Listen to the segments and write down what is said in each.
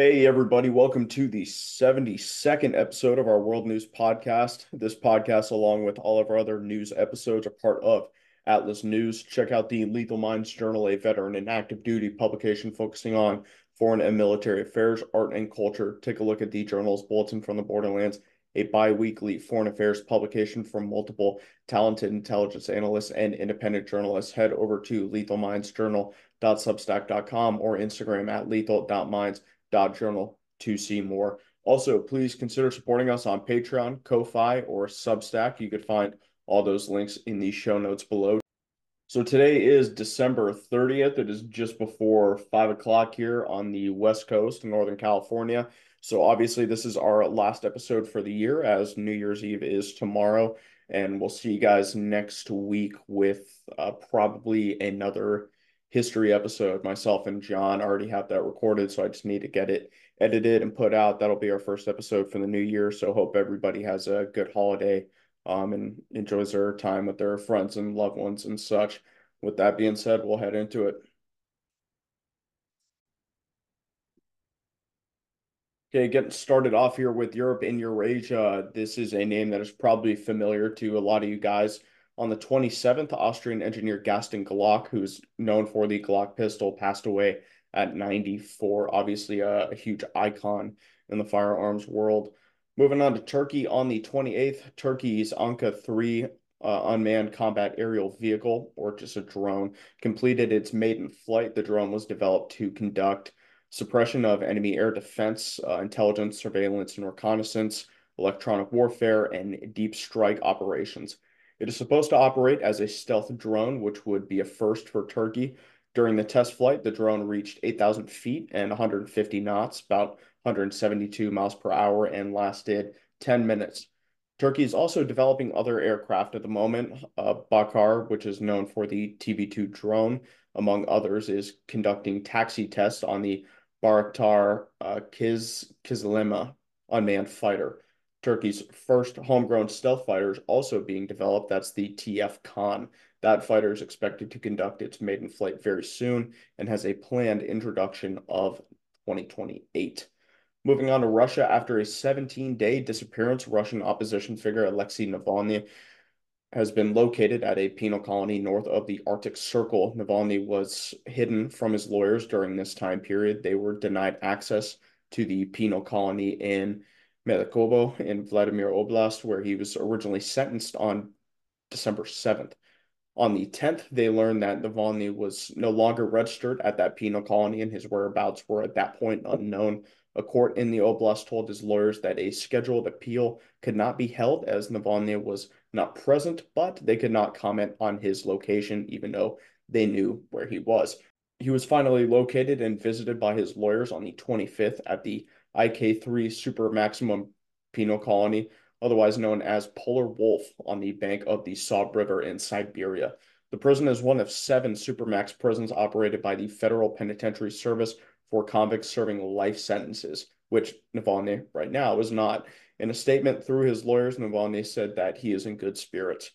Hey, everybody, welcome to the 72nd episode of our World News Podcast. This podcast, along with all of our other news episodes, are part of Atlas News. Check out the Lethal Minds Journal, a veteran and active duty publication focusing on foreign and military affairs, art, and culture. Take a look at the journal's Bulletin from the Borderlands, a bi weekly foreign affairs publication from multiple talented intelligence analysts and independent journalists. Head over to lethalmindsjournal.substack.com or Instagram at lethal.minds journal to see more. Also, please consider supporting us on Patreon, Ko-Fi, or Substack. You could find all those links in the show notes below. So today is December 30th. It is just before 5 o'clock here on the West Coast Northern California. So obviously this is our last episode for the year as New Year's Eve is tomorrow. And we'll see you guys next week with uh, probably another history episode. Myself and John already have that recorded, so I just need to get it edited and put out. That'll be our first episode for the new year. So hope everybody has a good holiday um, and enjoys their time with their friends and loved ones and such. With that being said, we'll head into it. Okay, getting started off here with Europe and Eurasia. This is a name that is probably familiar to a lot of you guys. On the 27th, Austrian engineer Gaston Glock, who's known for the Glock pistol, passed away at 94. Obviously, a, a huge icon in the firearms world. Moving on to Turkey on the 28th, Turkey's Anka 3 uh, unmanned combat aerial vehicle, or just a drone, completed its maiden flight. The drone was developed to conduct suppression of enemy air defense, uh, intelligence, surveillance, and reconnaissance, electronic warfare, and deep strike operations. It is supposed to operate as a stealth drone, which would be a first for Turkey. During the test flight, the drone reached 8,000 feet and 150 knots, about 172 miles per hour, and lasted 10 minutes. Turkey is also developing other aircraft at the moment. Uh, Baykar, which is known for the TB2 drone, among others, is conducting taxi tests on the Bayraktar uh, Kiz Kizilelma unmanned fighter. Turkey's first homegrown stealth fighter is also being developed. That's the TF Kaan. That fighter is expected to conduct its maiden flight very soon and has a planned introduction of 2028. Moving on to Russia, after a 17-day disappearance, Russian opposition figure Alexei Navalny has been located at a penal colony north of the Arctic Circle. Navalny was hidden from his lawyers during this time period. They were denied access to the penal colony in Melekhovo in Vladimir Oblast, where he was originally sentenced on December 7th. On the 10th, they learned that Navalny was no longer registered at that penal colony and his whereabouts were at that point unknown. A court in the Oblast told his lawyers that a scheduled appeal could not be held as Navalny was not present, but they could not comment on his location, even though they knew where he was. He was finally located and visited by his lawyers on the 25th at the IK3 super maximum penal colony, otherwise known as Polar Wolf, on the bank of the Sob River in Siberia. The prison is one of seven supermax prisons operated by the Federal Penitentiary Service for convicts serving life sentences, which Navalny right now is not. In a statement through his lawyers, Navalny said that he is in good spirits.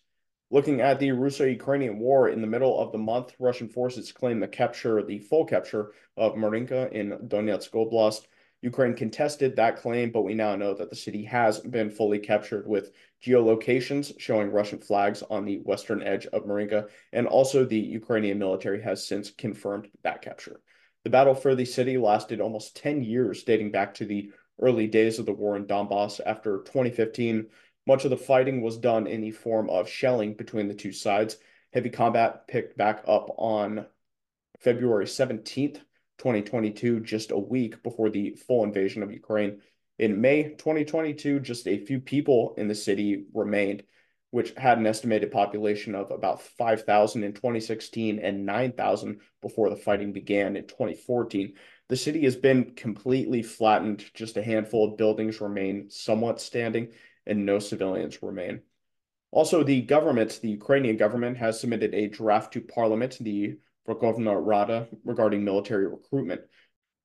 Looking at the Russo-Ukrainian war in the middle of the month, Russian forces claim the capture, the full capture of Marinka in Donetsk Oblast. Ukraine contested that claim, but we now know that the city has been fully captured with geolocations showing Russian flags on the western edge of Marinka, and also the Ukrainian military has since confirmed that capture. The battle for the city lasted almost 10 years, dating back to the early days of the war in Donbass. After 2015, much of the fighting was done in the form of shelling between the two sides. Heavy combat picked back up on February 17th 2022, just a week before the full invasion of Ukraine. In May 2022, just a few people in the city remained, which had an estimated population of about 5,000 in 2016 and 9,000 before the fighting began in 2014. The city has been completely flattened. Just a handful of buildings remain somewhat standing, and no civilians remain. Also, the government, the Ukrainian government, has submitted a draft to parliament. The Verkhovna Rada regarding military recruitment.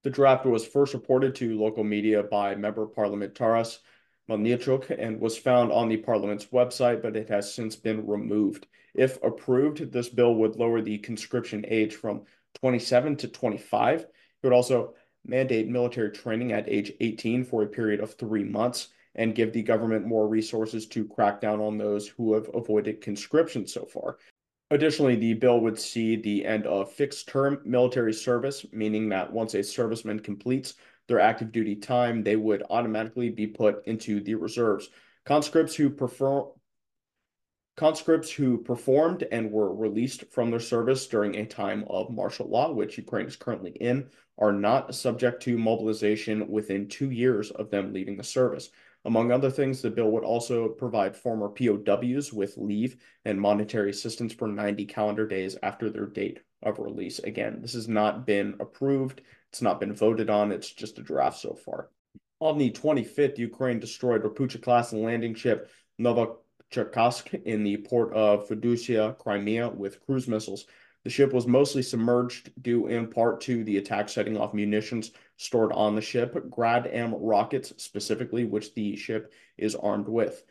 The draft was first reported to local media by Member of Parliament Taras Melnichuk and was found on the Parliament's website, but it has since been removed. If approved, this bill would lower the conscription age from 27 to 25. It would also mandate military training at age 18 for a period of three months, and give the government more resources to crack down on those who have avoided conscription so far. Additionally, the bill would see the end of fixed term military service, meaning that once a serviceman completes their active duty time, they would automatically be put into the reserves. Conscripts who prefer conscripts who performed and were released from their service during a time of martial law, which Ukraine is currently in, are not subject to mobilization within two years of them leaving the service. Among other things, the bill would also provide former POWs with leave and monetary assistance for 90 calendar days after their date of release. Again, this has not been approved, it's not been voted on, it's just a draft so far. On the 25th, Ukraine destroyed Ropucha class landing ship Novocherkassk in the port of Feodosia, Crimea, with cruise missiles. The ship was mostly submerged due in part to the attack setting off munitions stored on the ship, Grad M rockets specifically, which the ship is armed with.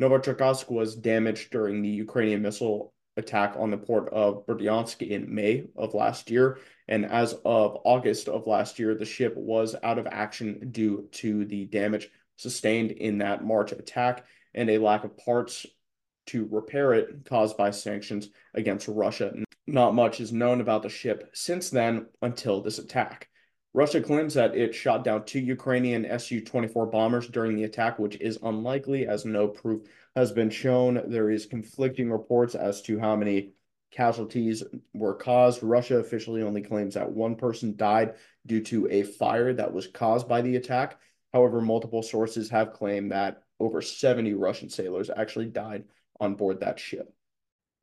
Novocherkassk was damaged during the Ukrainian missile attack on the port of Berdyansk in May of last year. And as of August of last year, the ship was out of action due to the damage sustained in that March attack and a lack of parts to repair it caused by sanctions against Russia. Not much is known about the ship since then until this attack. Russia claims that it shot down two Ukrainian Su 24 bombers during the attack, which is unlikely as no proof has been shown. There is conflicting reports as to how many casualties were caused. Russia officially only claims that one person died due to a fire that was caused by the attack. However, multiple sources have claimed that over 70 Russian sailors actually died on board that ship.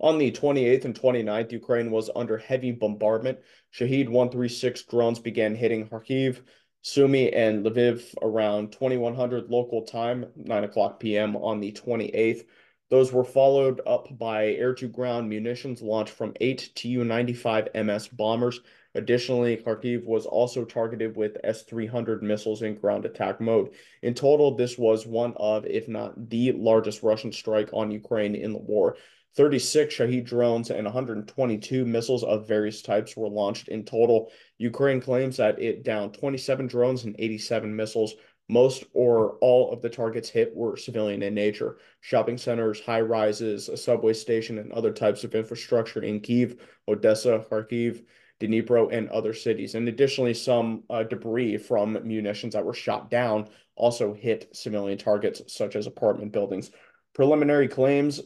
On the 28th and 29th, Ukraine was under heavy bombardment. Shahed 136 drones began hitting Kharkiv, Sumy, and Lviv around 2100 local time, 9 o'clock p.m. on the 28th. Those were followed up by air to ground munitions launched from eight Tu 95 MS bombers. Additionally, Kharkiv was also targeted with S 300 missiles in ground attack mode. In total, this was one of, if not the largest Russian strike on Ukraine in the war. 36 Shahed drones and 122 missiles of various types were launched in total. Ukraine claims that it downed 27 drones and 87 missiles. Most or all of the targets hit were civilian in nature. Shopping centers, high rises, a subway station, and other types of infrastructure in Kiev, Odessa, Kharkiv, Dnipro, and other cities. And additionally, some uh, debris from munitions that were shot down also hit civilian targets, such as apartment buildings. Preliminary claims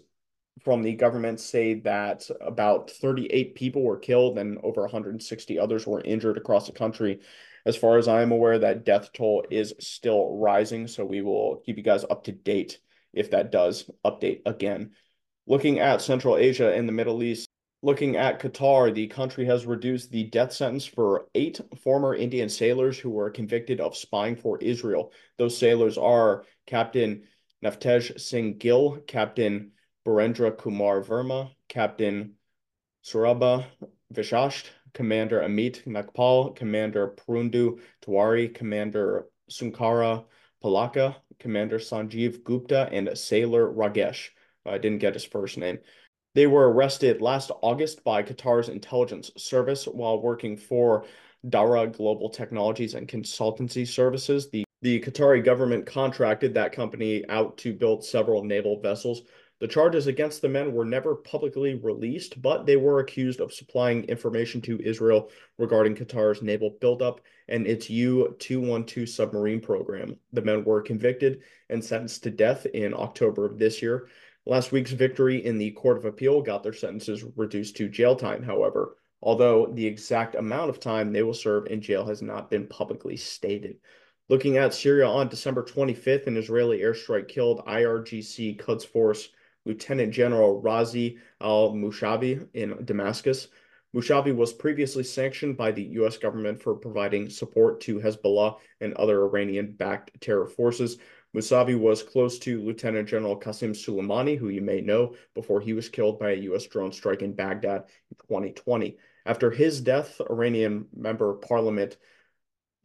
from the government say that about 38 people were killed and over 160 others were injured across the country. As far as I'm aware, that death toll is still rising, so we will keep you guys up to date if that does update again. Looking at Central Asia and the Middle East, looking at Qatar, the country has reduced the death sentence for eight former Indian sailors who were convicted of spying for Israel. Those sailors are Captain Navtej Singh Gill, Captain Birendra Kumar Verma, Captain Surabha Vishasht, Commander Amit Nagpal, Commander Purundu Tawari, Commander Sunkara Palaka, Commander Sanjeev Gupta, and Sailor Ragesh. I didn't get his first name. They were arrested last August by Qatar's intelligence service while working for Dahra Global Technologies and Consultancy Services. The, the Qatari government contracted that company out to build several naval vessels the charges against the men were never publicly released, but they were accused of supplying information to Israel regarding Qatar's naval buildup and its U 212 submarine program. The men were convicted and sentenced to death in October of this year. Last week's victory in the Court of Appeal got their sentences reduced to jail time, however, although the exact amount of time they will serve in jail has not been publicly stated. Looking at Syria on December 25th, an Israeli airstrike killed IRGC Quds Force Lieutenant General Razi al-Mushavi in Damascus. Mushavi was previously sanctioned by the U.S. government for providing support to Hezbollah and other Iranian-backed terror forces. Musavi was close to Lieutenant General Qasem Soleimani, who you may know, before he was killed by a U.S. drone strike in Baghdad in 2020. After his death, Iranian member of parliament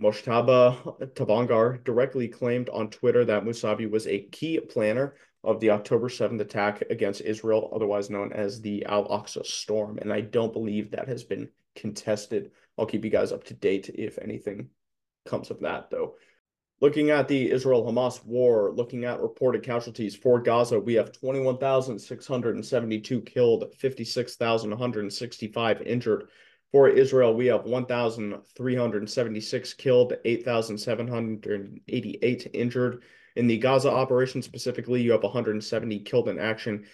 Mojtaba Tavangar directly claimed on Twitter that Musavi was a key planner of the October 7th attack against Israel, otherwise known as the Al Aqsa Storm. And I don't believe that has been contested. I'll keep you guys up to date if anything comes of that, though. Looking at the Israel Hamas war, looking at reported casualties for Gaza, we have 21,672 killed, 56,165 injured. For Israel, we have 1,376 killed, 8,788 injured. In the Gaza operation specifically, you have 170 killed in action,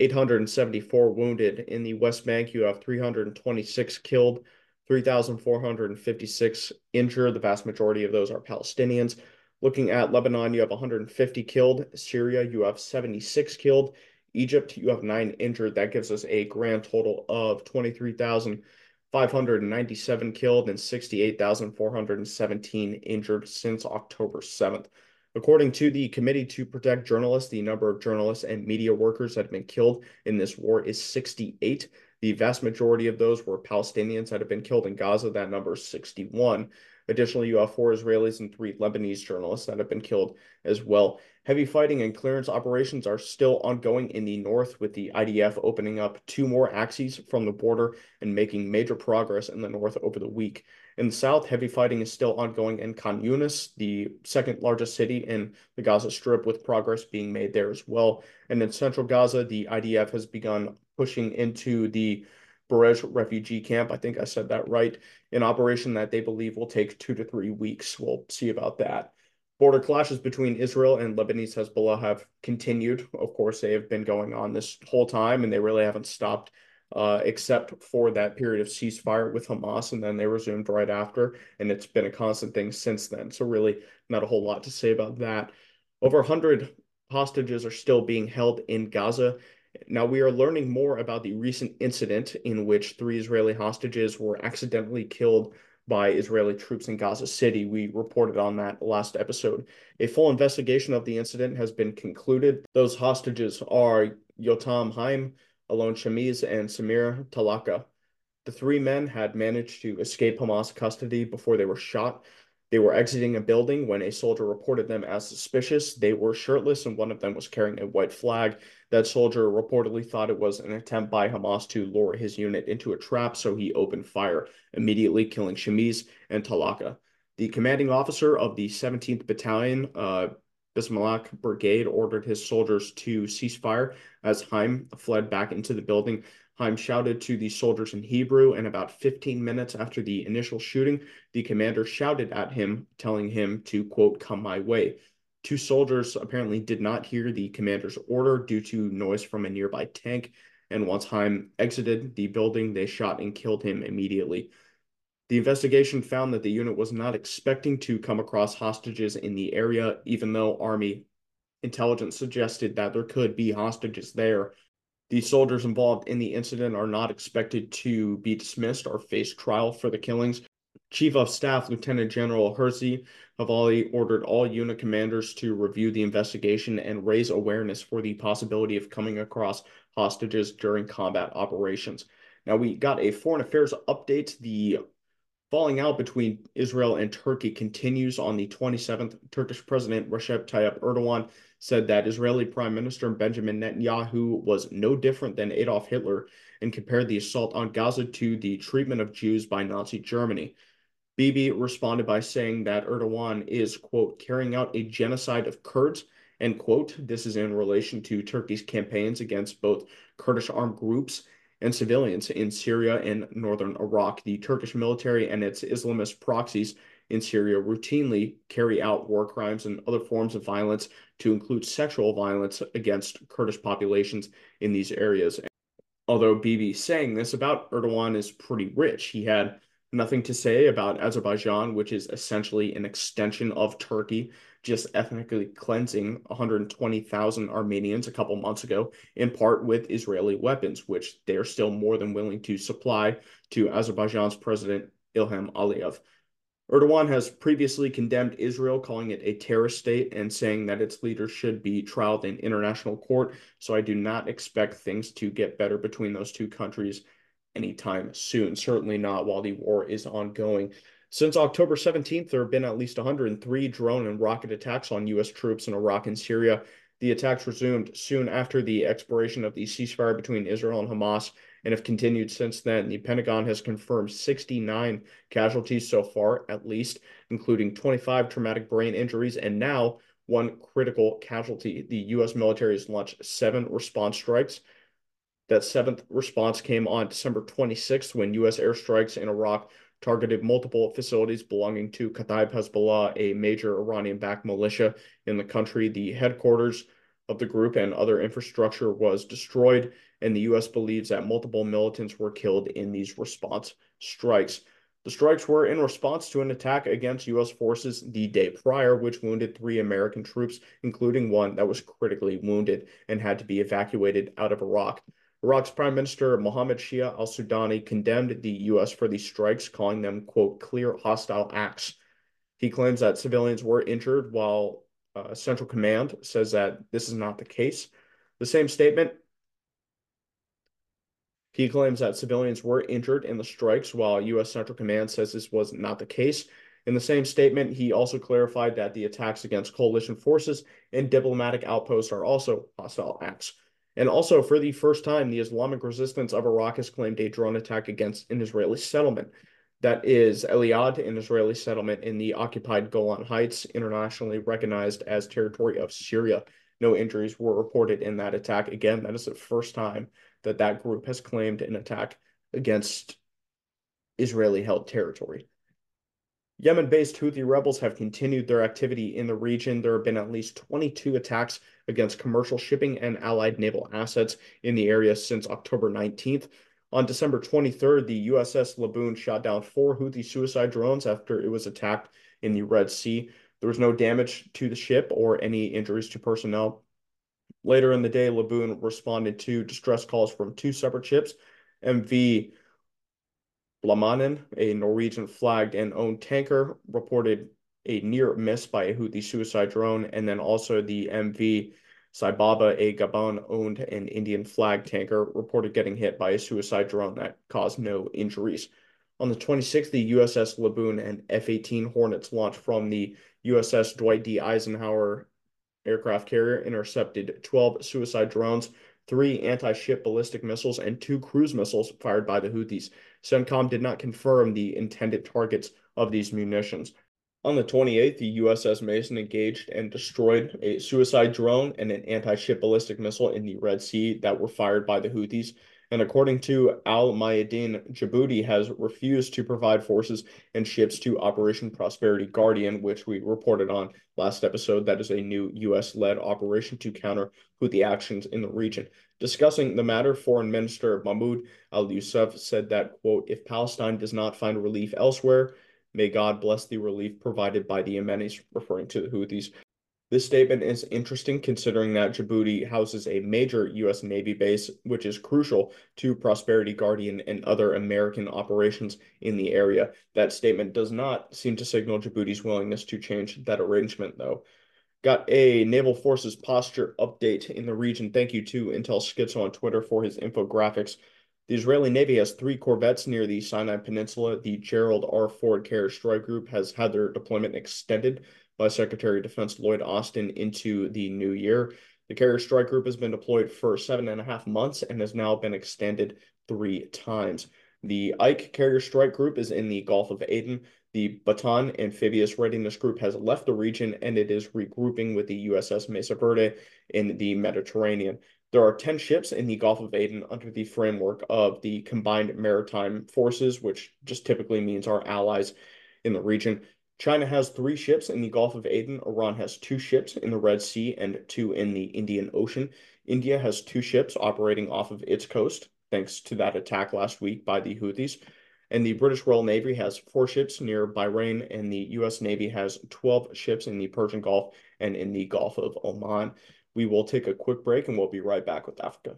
874 wounded. In the West Bank, you have 326 killed, 3,456 injured. The vast majority of those are Palestinians. Looking at Lebanon, you have 150 killed. Syria, you have 76 killed. Egypt, you have nine injured. That gives us a grand total of 23,597 killed and 68,417 injured since October 7th. According to the Committee to Protect Journalists, the number of journalists and media workers that have been killed in this war is 68. The vast majority of those were Palestinians that have been killed in Gaza. That number is 61. Additionally, you have four Israelis and three Lebanese journalists that have been killed as well. Heavy fighting and clearance operations are still ongoing in the north, with the IDF opening up two more axes from the border and making major progress in the north over the week. In the south, heavy fighting is still ongoing in Khan Yunis, the second largest city in the Gaza Strip, with progress being made there as well. And in central Gaza, the IDF has begun pushing into the Bureij refugee camp. I think I said that right. An operation that they believe will take two to three weeks. We'll see about that. Border clashes between Israel and Lebanese Hezbollah have continued. Of course, they have been going on this whole time, and they really haven't stopped, uh, except for that period of ceasefire with Hamas, and then they resumed right after. And it's been a constant thing since then. So, really, not a whole lot to say about that. Over 100 hostages are still being held in Gaza. Now, we are learning more about the recent incident in which three Israeli hostages were accidentally killed by Israeli troops in Gaza City. We reported on that last episode. A full investigation of the incident has been concluded. Those hostages are Yotam Haim, Alon Shamiz, and Samir Talaka. The three men had managed to escape Hamas custody before they were shot. They were exiting a building when a soldier reported them as suspicious. They were shirtless, and one of them was carrying a white flag. That soldier reportedly thought it was an attempt by Hamas to lure his unit into a trap, so he opened fire, immediately killing Shamiz and Talaka. The commanding officer of the 17th Battalion, uh, Bislamach Brigade, ordered his soldiers to cease fire as Haim fled back into the building. Haim shouted to the soldiers in Hebrew, and about 15 minutes after the initial shooting, the commander shouted at him, telling him to, quote, come my way. Two soldiers apparently did not hear the commander's order due to noise from a nearby tank, and once Haim exited the building, they shot and killed him immediately. The investigation found that the unit was not expecting to come across hostages in the area, even though Army intelligence suggested that there could be hostages there the soldiers involved in the incident are not expected to be dismissed or face trial for the killings. Chief of Staff Lieutenant General Herzi Halevi ordered all unit commanders to review the investigation and raise awareness for the possibility of coming across hostages during combat operations. Now, we got a foreign affairs update. The falling out between Israel and Turkey continues on the 27th. Turkish President Recep Tayyip Erdogan said that Israeli Prime Minister Benjamin Netanyahu was no different than Adolf Hitler and compared the assault on Gaza to the treatment of Jews by Nazi Germany. Bibi responded by saying that Erdogan is, quote, carrying out a genocide of Kurds, end quote. This is in relation to Turkey's campaigns against both Kurdish armed groups and civilians in Syria and northern Iraq. The Turkish military and its Islamist proxies in Syria routinely carry out war crimes and other forms of violence to include sexual violence against Kurdish populations in these areas. Although Bibi saying this about Erdogan is pretty rich, he had nothing to say about Azerbaijan, which is essentially an extension of Turkey, just ethnically cleansing 120,000 Armenians a couple months ago, in part with Israeli weapons, which they're still more than willing to supply to Azerbaijan's president Ilham Aliyev. Erdogan has previously condemned Israel, calling it a terrorist state and saying that its leaders should be trialed in international court. So I do not expect things to get better between those two countries anytime soon. Certainly not while the war is ongoing. Since October 17th, there have been at least 103 drone and rocket attacks on U.S. troops in Iraq and Syria. The attacks resumed soon after the expiration of the ceasefire between Israel and Hamas and have continued since then. The Pentagon has confirmed 69 casualties so far, at least, including 25 traumatic brain injuries and now one critical casualty. The U.S. military has launched seven response strikes. That seventh response came on December 26th when U.S. airstrikes in Iraq targeted multiple facilities belonging to Kataib Hezbollah, a major Iranian backed militia in the country. The headquarters of the group and other infrastructure was destroyed, and the U.S. believes that multiple militants were killed in these response strikes. The strikes were in response to an attack against U.S. forces the day prior, which wounded three American troops, including one that was critically wounded and had to be evacuated out of Iraq. Iraq's Prime Minister Mohammed Shia al Sudani condemned the U.S. for these strikes, calling them, quote, clear hostile acts. He claims that civilians were injured, while uh, Central Command says that this is not the case. The same statement he claims that civilians were injured in the strikes, while U.S. Central Command says this was not the case. In the same statement, he also clarified that the attacks against coalition forces and diplomatic outposts are also hostile acts. And also, for the first time, the Islamic resistance of Iraq has claimed a drone attack against an Israeli settlement. That is Eliad, an Israeli settlement in the occupied Golan Heights, internationally recognized as territory of Syria. No injuries were reported in that attack. Again, that is the first time that that group has claimed an attack against Israeli held territory. Yemen based Houthi rebels have continued their activity in the region. There have been at least 22 attacks against commercial shipping and allied naval assets in the area since October 19th. On December 23rd, the USS Laboon shot down four Houthi suicide drones after it was attacked in the Red Sea. There was no damage to the ship or any injuries to personnel. Later in the day, Laboon responded to distress calls from two separate ships, MV Blåmånen, a Norwegian flagged and owned tanker, reported a near miss by a Houthi suicide drone, and then also the MV Saibaba, a Gabon owned and Indian flag tanker, reported getting hit by a suicide drone that caused no injuries. On the 26th, the USS Laboon and F 18 Hornets launched from the USS Dwight D. Eisenhower aircraft carrier intercepted 12 suicide drones, three anti ship ballistic missiles, and two cruise missiles fired by the Houthis. CENTCOM did not confirm the intended targets of these munitions. On the 28th, the USS Mason engaged and destroyed a suicide drone and an anti ship ballistic missile in the Red Sea that were fired by the Houthis. And according to Al Mayadeen, Djibouti has refused to provide forces and ships to Operation Prosperity Guardian, which we reported on last episode. That is a new U.S. led operation to counter Houthi actions in the region. Discussing the matter, Foreign Minister Mahmoud al Yusuf said that, quote, if Palestine does not find relief elsewhere, may God bless the relief provided by the Yemenis, referring to the Houthis. This statement is interesting considering that Djibouti houses a major U.S. Navy base, which is crucial to Prosperity Guardian and other American operations in the area. That statement does not seem to signal Djibouti's willingness to change that arrangement, though. Got a Naval Forces posture update in the region. Thank you to Intel Schizo on Twitter for his infographics. The Israeli Navy has three corvettes near the Sinai Peninsula. The Gerald R. Ford Carrier Strike Group has had their deployment extended by Secretary of Defense Lloyd Austin into the new year. The Carrier Strike Group has been deployed for seven and a half months and has now been extended three times. The Ike Carrier Strike Group is in the Gulf of Aden. The Bataan Amphibious Readiness Group has left the region and it is regrouping with the USS Mesa Verde in the Mediterranean. There are 10 ships in the Gulf of Aden under the framework of the Combined Maritime Forces, which just typically means our allies in the region. China has three ships in the Gulf of Aden. Iran has two ships in the Red Sea and two in the Indian Ocean. India has two ships operating off of its coast, thanks to that attack last week by the Houthis. And the British Royal Navy has four ships near Bahrain, and the U.S. Navy has 12 ships in the Persian Gulf and in the Gulf of Oman. We will take a quick break and we'll be right back with Africa.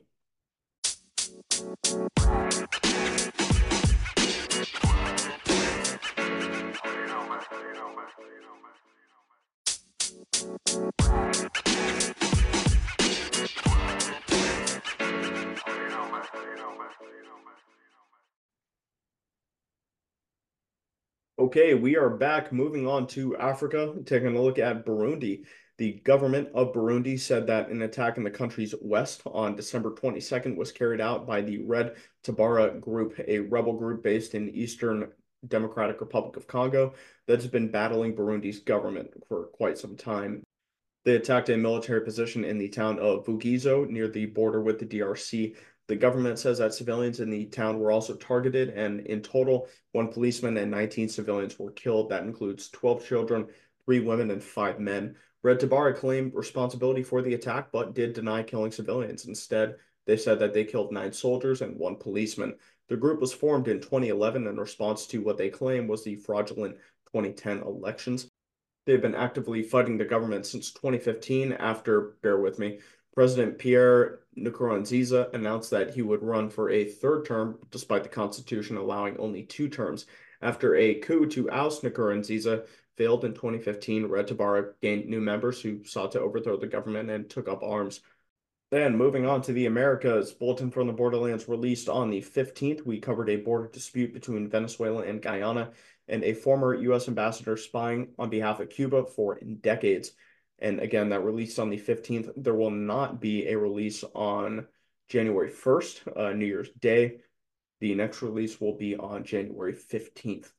Okay, we are back moving on to Africa, taking a look at Burundi. The government of Burundi said that an attack in the country's west on December 22nd was carried out by the Red Tabara Group, a rebel group based in eastern Democratic Republic of Congo that's been battling Burundi's government for quite some time. They attacked a military position in the town of Vugizo near the border with the DRC. The government says that civilians in the town were also targeted, and in total, one policeman and 19 civilians were killed. That includes 12 children, three women, and five men. Red Tabara claimed responsibility for the attack, but did deny killing civilians. Instead, they said that they killed nine soldiers and one policeman. The group was formed in 2011 in response to what they claim was the fraudulent 2010 elections. They've been actively fighting the government since 2015 after, bear with me, President Pierre Nkurunziza announced that he would run for a third term, despite the constitution allowing only two terms. After a coup to oust Nkurunziza failed in 2015, Red Tabara gained new members who sought to overthrow the government and took up arms. Then, moving on to the Americas, Bulletin from the Borderlands released on the 15th. We covered a border dispute between Venezuela and Guyana and a former U.S. ambassador spying on behalf of Cuba for decades. And again, that released on the 15th. There will not be a release on January 1st, uh, New Year's Day. The next release will be on January 15th.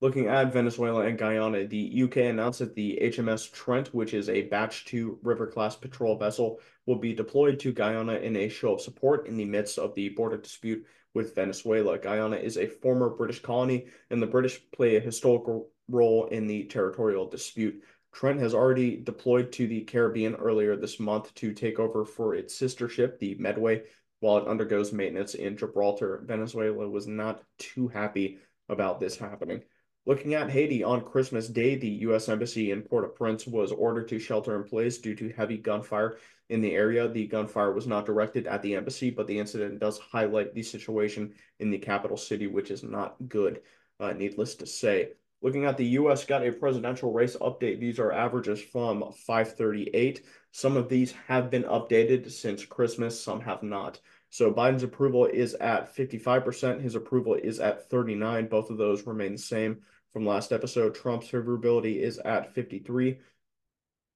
Looking at Venezuela and Guyana, the UK announced that the HMS Trent, which is a Batch 2 River class patrol vessel, will be deployed to Guyana in a show of support in the midst of the border dispute with Venezuela. Guyana is a former British colony, and the British play a historical role in the territorial dispute. Trent has already deployed to the Caribbean earlier this month to take over for its sister ship, the Medway, while it undergoes maintenance in Gibraltar. Venezuela was not too happy about this happening. Looking at Haiti on Christmas Day, the U.S. Embassy in Port au Prince was ordered to shelter in place due to heavy gunfire in the area. The gunfire was not directed at the embassy, but the incident does highlight the situation in the capital city, which is not good, uh, needless to say. Looking at the U.S. got a presidential race update. These are averages from 538. Some of these have been updated since Christmas, some have not. So Biden's approval is at 55%. His approval is at 39. Both of those remain the same from last episode. Trump's favorability is at 53.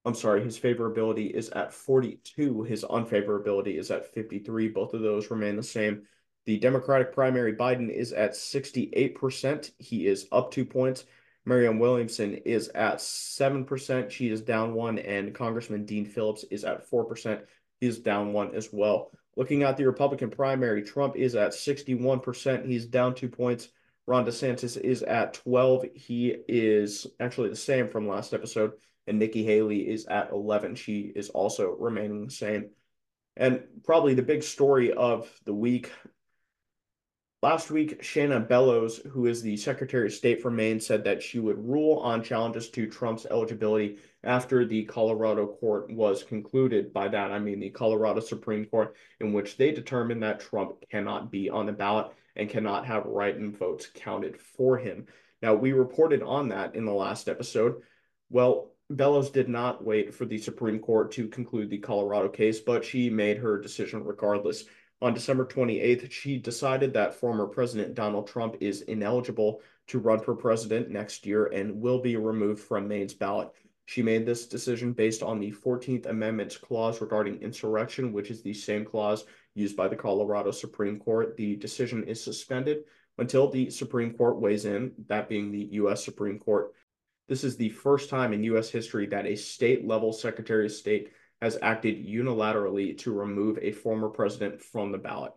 I'm sorry, his favorability is at 42. His unfavorability is at 53. Both of those remain the same. The Democratic primary, Biden is at 68%. He is up two points. Marianne Williamson is at 7%. She is down one. And Congressman Dean Phillips is at 4%. He is down one as well. Looking at the Republican primary, Trump is at 61%. He's down two points. Ron DeSantis is at 12. He is actually the same from last episode. And Nikki Haley is at 11. She is also remaining the same. And probably the big story of the week. Last week, Shenna Bellows, who is the Secretary of State for Maine, said that she would rule on challenges to Trump's eligibility after the Colorado court was concluded. By that, I mean the Colorado Supreme Court, in which they determined that Trump cannot be on the ballot and cannot have write-in votes counted for him. Now, we reported on that in the last episode. Well, Bellows did not wait for the Supreme Court to conclude the Colorado case, but she made her decision regardless. On December 28th, she decided that former President Donald Trump is ineligible to run for president next year and will be removed from Maine's ballot. She made this decision based on the 14th Amendment's clause regarding insurrection, which is the same clause used by the Colorado Supreme Court. The decision is suspended until the Supreme Court weighs in, that being the U.S. Supreme Court. This is the first time in U.S. history that a state level Secretary of State has acted unilaterally to remove a former president from the ballot.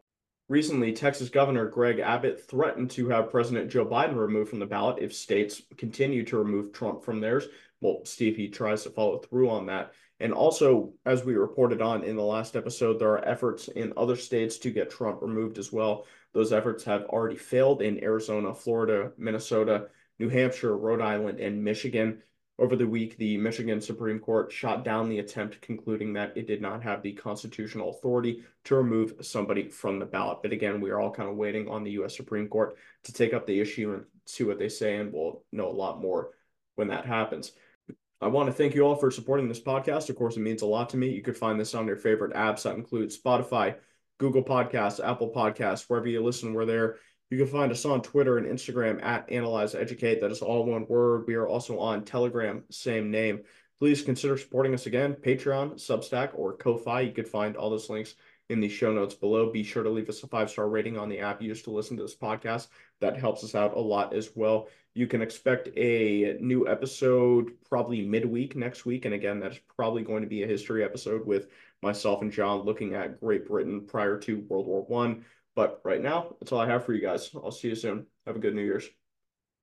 Recently, Texas Governor Greg Abbott threatened to have President Joe Biden removed from the ballot if states continue to remove Trump from theirs. Well, Steve, he tries to follow through on that. And also, as we reported on in the last episode, there are efforts in other states to get Trump removed as well. Those efforts have already failed in Arizona, Florida, Minnesota, New Hampshire, Rhode Island, and Michigan. Over the week, the Michigan Supreme Court shot down the attempt, concluding that it did not have the constitutional authority to remove somebody from the ballot. But again, we are all kind of waiting on the U.S. Supreme Court to take up the issue and see what they say, and we'll know a lot more when that happens. I want to thank you all for supporting this podcast. Of course, it means a lot to me. You could find this on your favorite apps that include Spotify, Google Podcasts, Apple Podcasts, wherever you listen, we're there. You can find us on Twitter and Instagram at Analyze Educate. That is all one word. We are also on Telegram, same name. please consider supporting us again. Patreon, Substack, or Ko-Fi. You could find all those links in the show notes below. Be sure to leave us a five star rating on the app you use to listen to this podcast. That helps us out a lot as well. You can expect a new episode probably midweek next week. And again, that's probably going to be a history episode with myself and John looking at Great Britain prior to World War One. But right now, that's all I have for you guys. I'll see you soon. Have a good New Year's.